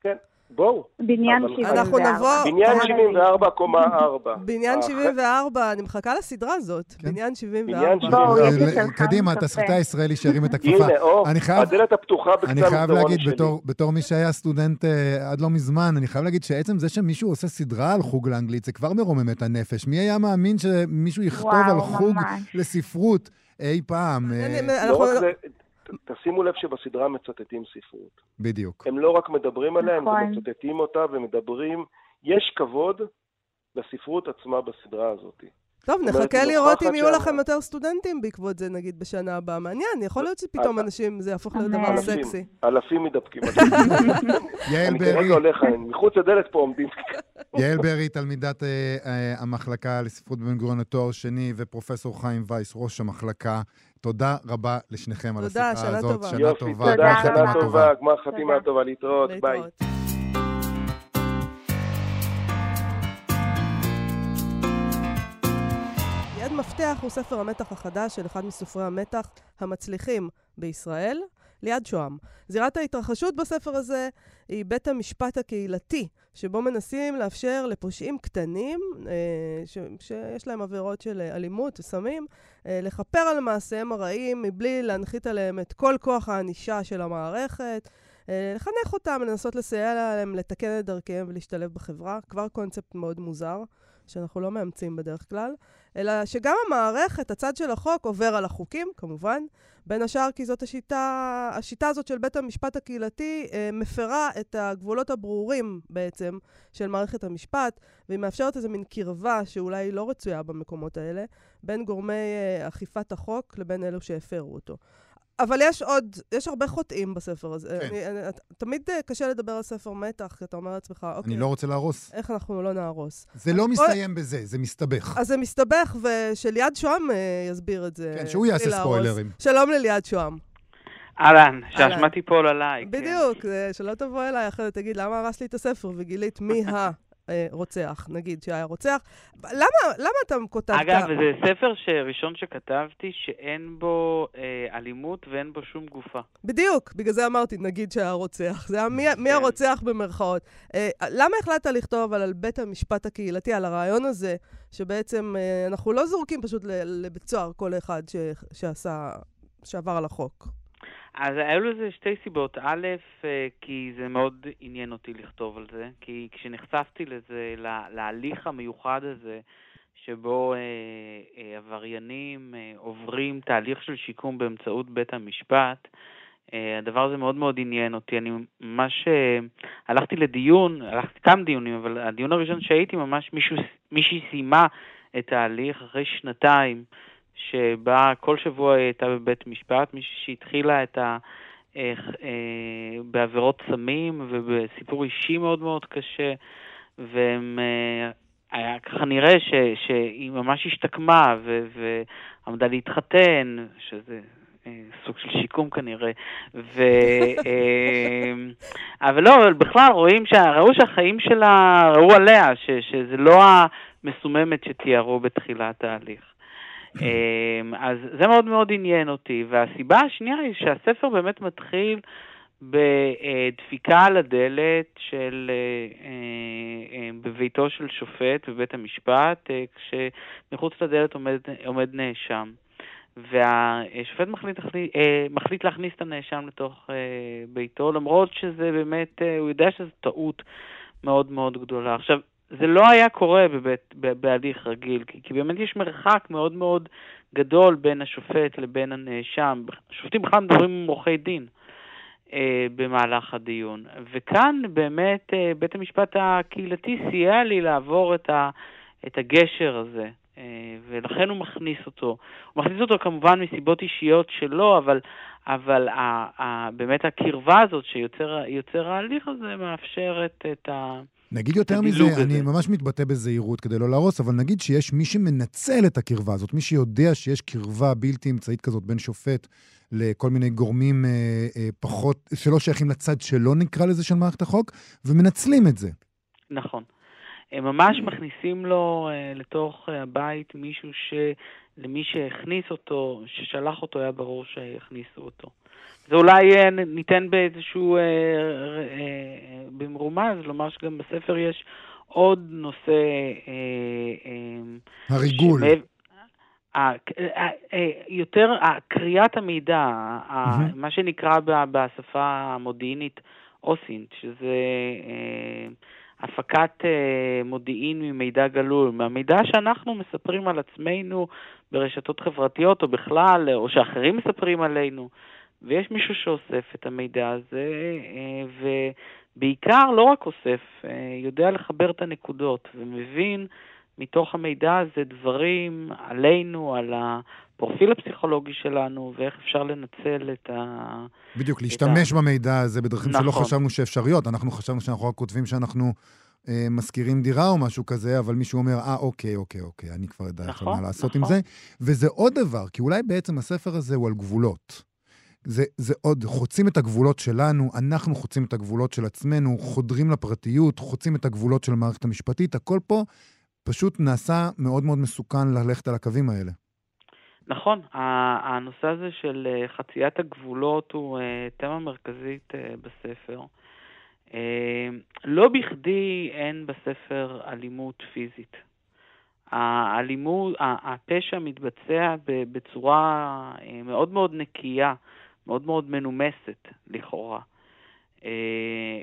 כן, בואו. בניין אבל- 74. אנחנו נבוא- בניין אה, 74, קומה 4. בניין אה, 74, אני מחכה לסדרה הזאת. כן. בניין 74. בניין בואו, יש אה, אצל חיים קדימה, קפה. התסריטאי הישראלי שירים את הכפפה. הנה, או, אני חייב- הדלת הפתוחה בקצה אני המסדרון חייב להגיד, שלי. בתור, בתור מי שהיה סטודנט אה, עד לא מזמן, אני חייב להגיד שעצם זה שמישהו עושה סדרה על חוג לאנגלית, זה כבר מרומם את הנפש. מי היה מאמין שמישהו יכתוב על חוג. לספרות אי פעם? אה, תשימו לב שבסדרה מצטטים ספרות. בדיוק. הם לא רק מדברים עליה, הם גם נכון. מצטטים אותה ומדברים. יש כבוד לספרות עצמה בסדרה הזאת. טוב, אומרת, נחכה היא לראות אם יהיו שם. לכם יותר סטודנטים בעקבות זה, נגיד, בשנה הבאה. מעניין, יכול להיות שפתאום אז- אנשים, זה יהפוך להיות. דבר סקסי. אלפים מתדפקים. יעל אני ברי, כרגע הולך, אני מחוץ לדלת פה עומדים. יעל ברי, תלמידת אה, אה, המחלקה לספרות בבן גוריון לתואר שני, ופרופסור חיים וייס, ראש המחלקה. תודה רבה לשניכם על תודה, השיחה שנה הזאת. טובה. שנה יופי, טובה, תודה. גמר תודה, שנה טובה. טובה, גמר חתימה תודה. טובה, להתראות, ביי. יד מפתח הוא ספר המתח החדש של אחד מסופרי המתח המצליחים בישראל. ליד שוהם. זירת ההתרחשות בספר הזה היא בית המשפט הקהילתי, שבו מנסים לאפשר לפושעים קטנים, אה, ש, שיש להם עבירות של אלימות וסמים, אה, לכפר על מעשיהם הרעים מבלי להנחית עליהם את כל כוח הענישה של המערכת. אה, לחנך אותם, לנסות לסייע להם לתקן את דרכיהם ולהשתלב בחברה. כבר קונספט מאוד מוזר, שאנחנו לא מאמצים בדרך כלל. אלא שגם המערכת, הצד של החוק, עובר על החוקים, כמובן. בין השאר כי זאת השיטה, השיטה הזאת של בית המשפט הקהילתי אה, מפרה את הגבולות הברורים בעצם של מערכת המשפט, והיא מאפשרת איזו מין קרבה שאולי לא רצויה במקומות האלה, בין גורמי אה, אכיפת החוק לבין אלו שהפרו אותו. אבל יש עוד, יש הרבה חוטאים בספר הזה. כן. אני, אני, תמיד אה, קשה לדבר על ספר מתח, כי אתה אומר לעצמך, אוקיי, אני לא רוצה להרוס. איך אנחנו לא נהרוס? זה לא כל- מסתיים בזה, זה מסתבך. אז זה מסתבך, ושליעד שוהם אה, יסביר את זה. כן, שהוא יעשה. ספוילרים. שלום לליעד שוהם. אהלן. שהאשמה תיפול עליי. כן. בדיוק, אה, שלא תבוא אליי אחרת, תגיד, למה הרס לי את הספר וגילית מי הרוצח, נגיד, שהיה רוצח. למה, למה אתה כותב אגב, זה ספר שראשון שכתבתי שאין בו אה, אלימות ואין בו שום גופה. בדיוק, בגלל זה אמרתי, נגיד שהיה רוצח. זה היה מי, מי כן. הרוצח במרכאות. אה, למה החלטת לכתוב על, על בית המשפט הקהילתי, על הרעיון הזה, שבעצם אה, אנחנו לא זורקים פשוט לבית סוהר כל אחד ש, שעשה, שעבר על החוק? אז היו לזה שתי סיבות. א', אה, כי זה מאוד עניין אותי לכתוב על זה, כי כשנחשפתי לזה, לה- להליך המיוחד הזה, שבו אה, אה, עבריינים אה, עוברים תהליך של שיקום באמצעות בית המשפט, אה, הדבר הזה מאוד מאוד עניין אותי. אני ממש אה, הלכתי לדיון, הלכתי כמה דיונים, אבל הדיון הראשון שהייתי, ממש מישהו, מישהי סיימה את ההליך אחרי שנתיים. שבה כל שבוע היא הייתה בבית משפט, מישהי שהתחילה את ה... אה, אה, בעבירות סמים ובסיפור אישי מאוד מאוד קשה, והם... אה, היה ככה נראה ש, שהיא ממש השתקמה ו, ועמדה להתחתן, שזה אה, סוג של שיקום כנראה. ו, אה, אבל לא, אבל בכלל רואים, שה, ראו שהחיים שלה, ראו עליה, ש, שזה לא המסוממת שתיארו בתחילת ההליך. אמ, אז זה מאוד מאוד עניין אותי, והסיבה השנייה היא שהספר באמת מתחיל בדפיקה על הדלת של, אה, אה, בביתו של שופט בבית המשפט, אה, כשמחוץ לדלת עומד, עומד נאשם. והשופט מחליט, מחליט, להכניס את הנאשם לתוך ביתו, למרות שזה באמת, הוא יודע שזו טעות מאוד מאוד גדולה. עכשיו, זה לא היה קורה בבית, בהליך רגיל, כי, כי באמת יש מרחק מאוד מאוד גדול בין השופט לבין הנאשם. השופטים בכלל מדברים עם עורכי דין אה, במהלך הדיון. וכאן באמת אה, בית המשפט הקהילתי סייע לי לעבור את, ה, את הגשר הזה. אה, ולכן הוא מכניס אותו. הוא מכניס אותו כמובן מסיבות אישיות שלו, אבל, אבל ה, ה, באמת הקרבה הזאת שיוצר יוצר ההליך הזה מאפשרת את ה... נגיד יותר מזה, אני הזה. ממש מתבטא בזהירות כדי לא להרוס, אבל נגיד שיש מי שמנצל את הקרבה הזאת, מי שיודע שיש קרבה בלתי אמצעית כזאת בין שופט לכל מיני גורמים אה, אה, פחות, שלא שייכים לצד שלו, נקרא לזה, של מערכת החוק, ומנצלים את זה. נכון. הם ממש מכניסים לו uh, לתוך uh, הבית מישהו שלמי שהכניס אותו, ששלח אותו, היה ברור שיכניסו אותו. זה אולי uh, ניתן באיזשהו, במרומז, לומר שגם בספר יש עוד נושא... הריגול. ה- יותר קריאת המידע. מה שנקרא בשפה המודיעינית אוסינט, שזה אה, הפקת אה, מודיעין ממידע גלוי, מהמידע שאנחנו מספרים על עצמנו ברשתות חברתיות או בכלל, או שאחרים מספרים עלינו, ויש מישהו שאוסף את המידע הזה, אה, ובעיקר לא רק אוסף, אה, יודע לחבר את הנקודות ומבין מתוך המידע הזה דברים עלינו, על הפרופיל הפסיכולוגי שלנו, ואיך אפשר לנצל את ה... בדיוק, להשתמש במידע הזה בדרכים שלא נכון. חשבנו שאפשריות. אנחנו חשבנו שאנחנו רק כותבים שאנחנו אה, משכירים דירה או משהו כזה, אבל מישהו אומר, אה, אוקיי, אוקיי, אוקיי, אני כבר יודע נכון, מה לעשות נכון. עם זה. וזה עוד דבר, כי אולי בעצם הספר הזה הוא על גבולות. זה, זה עוד, חוצים את הגבולות שלנו, אנחנו חוצים את הגבולות של עצמנו, חודרים לפרטיות, חוצים את הגבולות של המערכת המשפטית, הכל פה פשוט נעשה מאוד מאוד מסוכן ללכת על הקווים האלה. נכון, הנושא הזה של אה, חציית הגבולות הוא אה, תמה מרכזית אה, בספר. לא בכדי אין בספר אלימות פיזית. האלימות, הפשע מתבצע בצורה מאוד מאוד נקייה, מאוד מאוד מנומסת, לכאורה.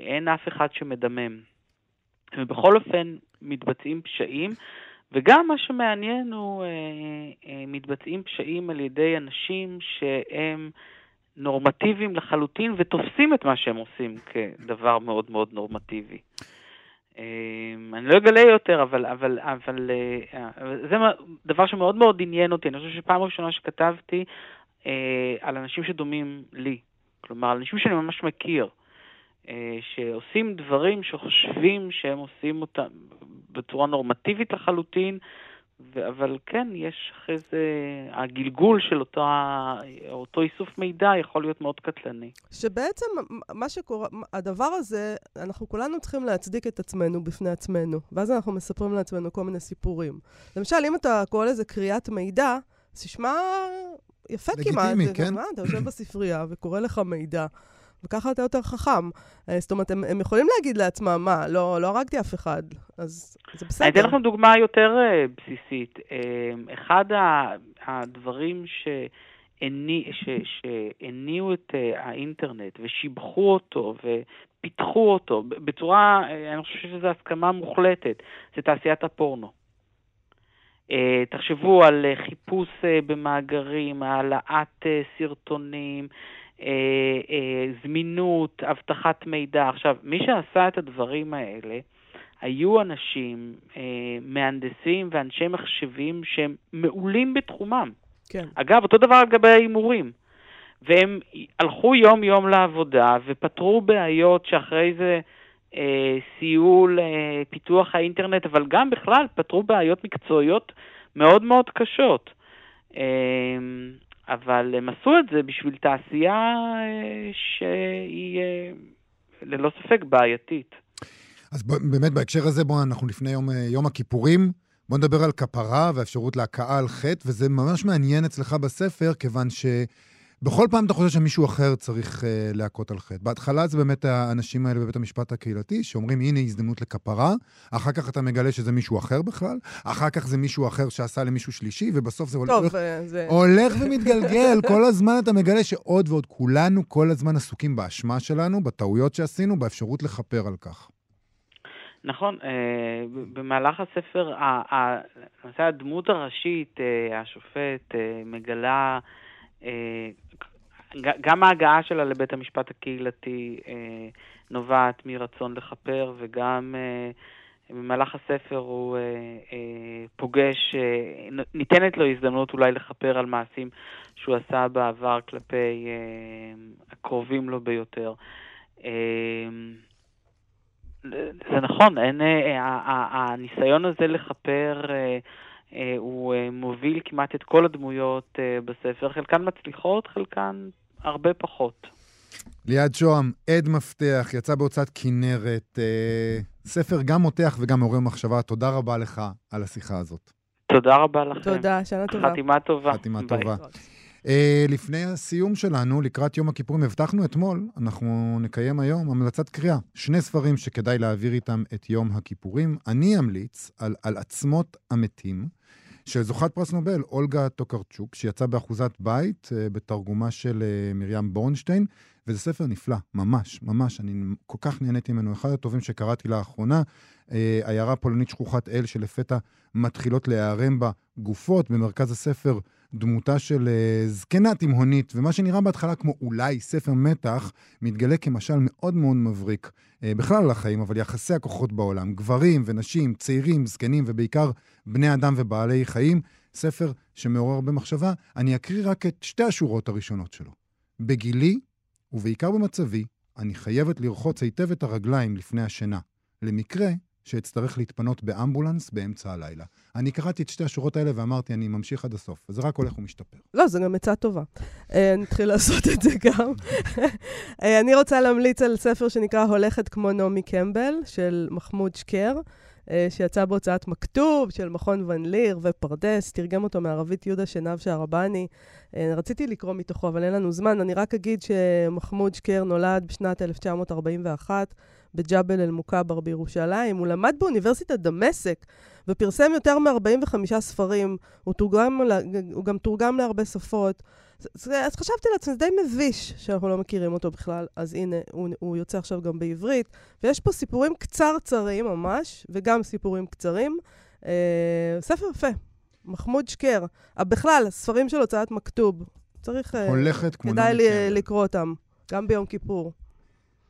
אין אף אחד שמדמם. ובכל אופן מתבצעים פשעים, וגם מה שמעניין הוא, אה, אה, מתבצעים פשעים על ידי אנשים שהם נורמטיביים לחלוטין ותופסים את מה שהם עושים כדבר מאוד מאוד נורמטיבי. אה, אני לא אגלה יותר, אבל, אבל, אבל אה, זה דבר שמאוד מאוד עניין אותי. אני חושב שפעם ראשונה שכתבתי אה, על אנשים שדומים לי, כלומר, על אנשים שאני ממש מכיר. אה, שעושים דברים שחושבים שהם עושים אותם בצורה נורמטיבית לחלוטין, ו- אבל כן, יש אחרי זה, הגלגול של אותה, אותו איסוף מידע יכול להיות מאוד קטלני. שבעצם מה שקורה, הדבר הזה, אנחנו כולנו צריכים להצדיק את עצמנו בפני עצמנו, ואז אנחנו מספרים לעצמנו כל מיני סיפורים. למשל, אם אתה קורא לזה קריאת מידע, אז תשמע יפה כמעט. לגיטימי, כן? מה, אתה יושב בספרייה וקורא לך מידע. וככה אתה יותר חכם. אה, זאת אומרת, הם, הם יכולים להגיד לעצמם, מה, לא, לא הרגתי אף אחד, אז זה בסדר. אני אתן לכם דוגמה יותר uh, בסיסית. Uh, אחד הדברים ש, שהניעו את uh, האינטרנט ושיבחו אותו ופיתחו אותו בצורה, uh, אני חושב שזו הסכמה מוחלטת, זה תעשיית הפורנו. Uh, תחשבו על uh, חיפוש uh, במאגרים, העלאת uh, סרטונים, זמינות, אבטחת מידע. עכשיו, מי שעשה את הדברים האלה, היו אנשים, אה, מהנדסים ואנשי מחשבים שהם מעולים בתחומם. כן. אגב, אותו דבר לגבי ההימורים. והם הלכו יום-יום לעבודה ופתרו בעיות שאחרי זה אה, סייעו לפיתוח האינטרנט, אבל גם בכלל פתרו בעיות מקצועיות מאוד מאוד קשות. אה, אבל הם עשו את זה בשביל תעשייה אה, שהיא אה, ללא ספק בעייתית. אז ב- באמת בהקשר הזה, בואו, אנחנו לפני יום, אה, יום הכיפורים, בואו נדבר על כפרה והאפשרות להכאה על חטא, וזה ממש מעניין אצלך בספר, כיוון שבכל פעם אתה חושב שמישהו אחר צריך uh, להכות על חטא. בהתחלה זה באמת האנשים האלה בבית המשפט הקהילתי, שאומרים, הנה הזדמנות לכפרה, אחר כך אתה מגלה שזה מישהו אחר בכלל, אחר כך זה מישהו אחר שעשה למישהו שלישי, ובסוף זה טוב, הולך... אה, זה... הולך ומתגלגל, כל הזמן אתה מגלה שעוד ועוד, כולנו כל הזמן עסוקים באשמה שלנו, בטעויות שעשינו, באפשרות לכפר על כך. נכון, אה, במהלך הספר, למעשה הדמות הראשית, השופט, מגלה, גם ההגעה שלה לבית המשפט הקהילתי אה, נובעת מרצון לכפר, וגם אה, במהלך הספר הוא אה, אה, פוגש, אה, ניתנת לו הזדמנות אולי לכפר על מעשים שהוא עשה בעבר כלפי אה, הקרובים לו ביותר. אה, זה נכון, אין, אה, ה- ה- הניסיון הזה לכפר אה, אה, הוא אה, מוביל כמעט את כל הדמויות אה, בספר, חלקן מצליחות, חלקן הרבה פחות. ליעד שוהם, עד מפתח, יצא בהוצאת כנרת, אה, ספר גם מותח וגם מעורר מחשבה. תודה רבה לך על השיחה הזאת. תודה רבה לכם. תודה, שנה טובה. חתימה טובה. חתימה ביי. טובה. אה, לפני הסיום שלנו, לקראת יום הכיפורים, הבטחנו אתמול, אנחנו נקיים היום המלצת קריאה. שני ספרים שכדאי להעביר איתם את יום הכיפורים. אני אמליץ על על עצמות המתים, של זוכת פרס נובל, אולגה טוקרצ'וק, שיצא באחוזת בית, אה, בתרגומה של אה, מרים בורנשטיין, וזה ספר נפלא, ממש, ממש, אני כל כך נהניתי ממנו, אחד הטובים שקראתי לאחרונה. עיירה פולנית שכוחת אל, שלפתע מתחילות להיערם בה גופות, במרכז הספר דמותה של אה, זקנה תימהונית, ומה שנראה בהתחלה כמו אולי ספר מתח, מתגלה כמשל מאוד מאוד מבריק. אה, בכלל על החיים, אבל יחסי הכוחות בעולם, גברים ונשים, צעירים, זקנים, ובעיקר בני אדם ובעלי חיים, ספר שמעורר הרבה מחשבה. אני אקריא רק את שתי השורות הראשונות שלו. בגילי, ובעיקר במצבי, אני חייבת לרחוץ היטב את הרגליים לפני השינה, למקרה שאצטרך להתפנות באמבולנס באמצע הלילה. אני קראתי את שתי השורות האלה ואמרתי, אני ממשיך עד הסוף, וזה רק הולך ומשתפר. לא, זו גם עצה טובה. אה, נתחיל לעשות את זה גם. אה, אני רוצה להמליץ על ספר שנקרא הולכת כמו נעמי קמבל, של מחמוד שקר. אה, שיצא בהוצאת מכתוב של מכון ון ליר ופרדס, תרגם אותו מערבית יהודה שנב שערבני. רציתי לקרוא מתוכו, אבל אין לנו זמן. אני רק אגיד שמחמוד שקר נולד בשנת 1941 בג'בל אל-מוכבר בירושלים. הוא למד באוניברסיטת דמשק ופרסם יותר מ-45 ספרים. הוא, תורגם, הוא גם תורגם להרבה שפות. אז חשבתי לעצמי, זה די מביש שאנחנו לא מכירים אותו בכלל. אז הנה, הוא, הוא יוצא עכשיו גם בעברית. ויש פה סיפורים קצרצרים ממש, וגם סיפורים קצרים. אה, ספר יפה, מחמוד שקר. אה, בכלל, ספרים של הוצאת מכתוב. צריך... אה, הולכת כמו כדאי לי, לקרוא אותם, גם ביום כיפור.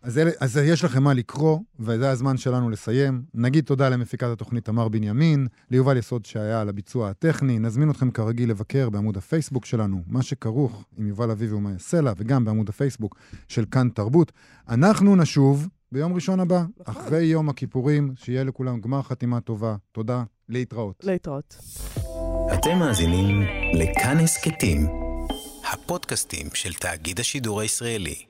אז, אלה, אז יש לכם מה לקרוא, וזה הזמן שלנו לסיים. נגיד תודה למפיקת התוכנית תמר בנימין, ליובל יסוד שהיה על הביצוע הטכני. נזמין אתכם כרגיל לבקר בעמוד הפייסבוק שלנו, מה שכרוך עם יובל אביבי ומאיה סלע, וגם בעמוד הפייסבוק של כאן תרבות. אנחנו נשוב ביום ראשון הבא, נכון. אחרי יום הכיפורים, שיהיה לכולם גמר חתימה טובה. תודה, להתראות. להתראות. אתם מאזינים לכאן הסכתים, הפודקאסטים של תאגיד השידור הישראלי.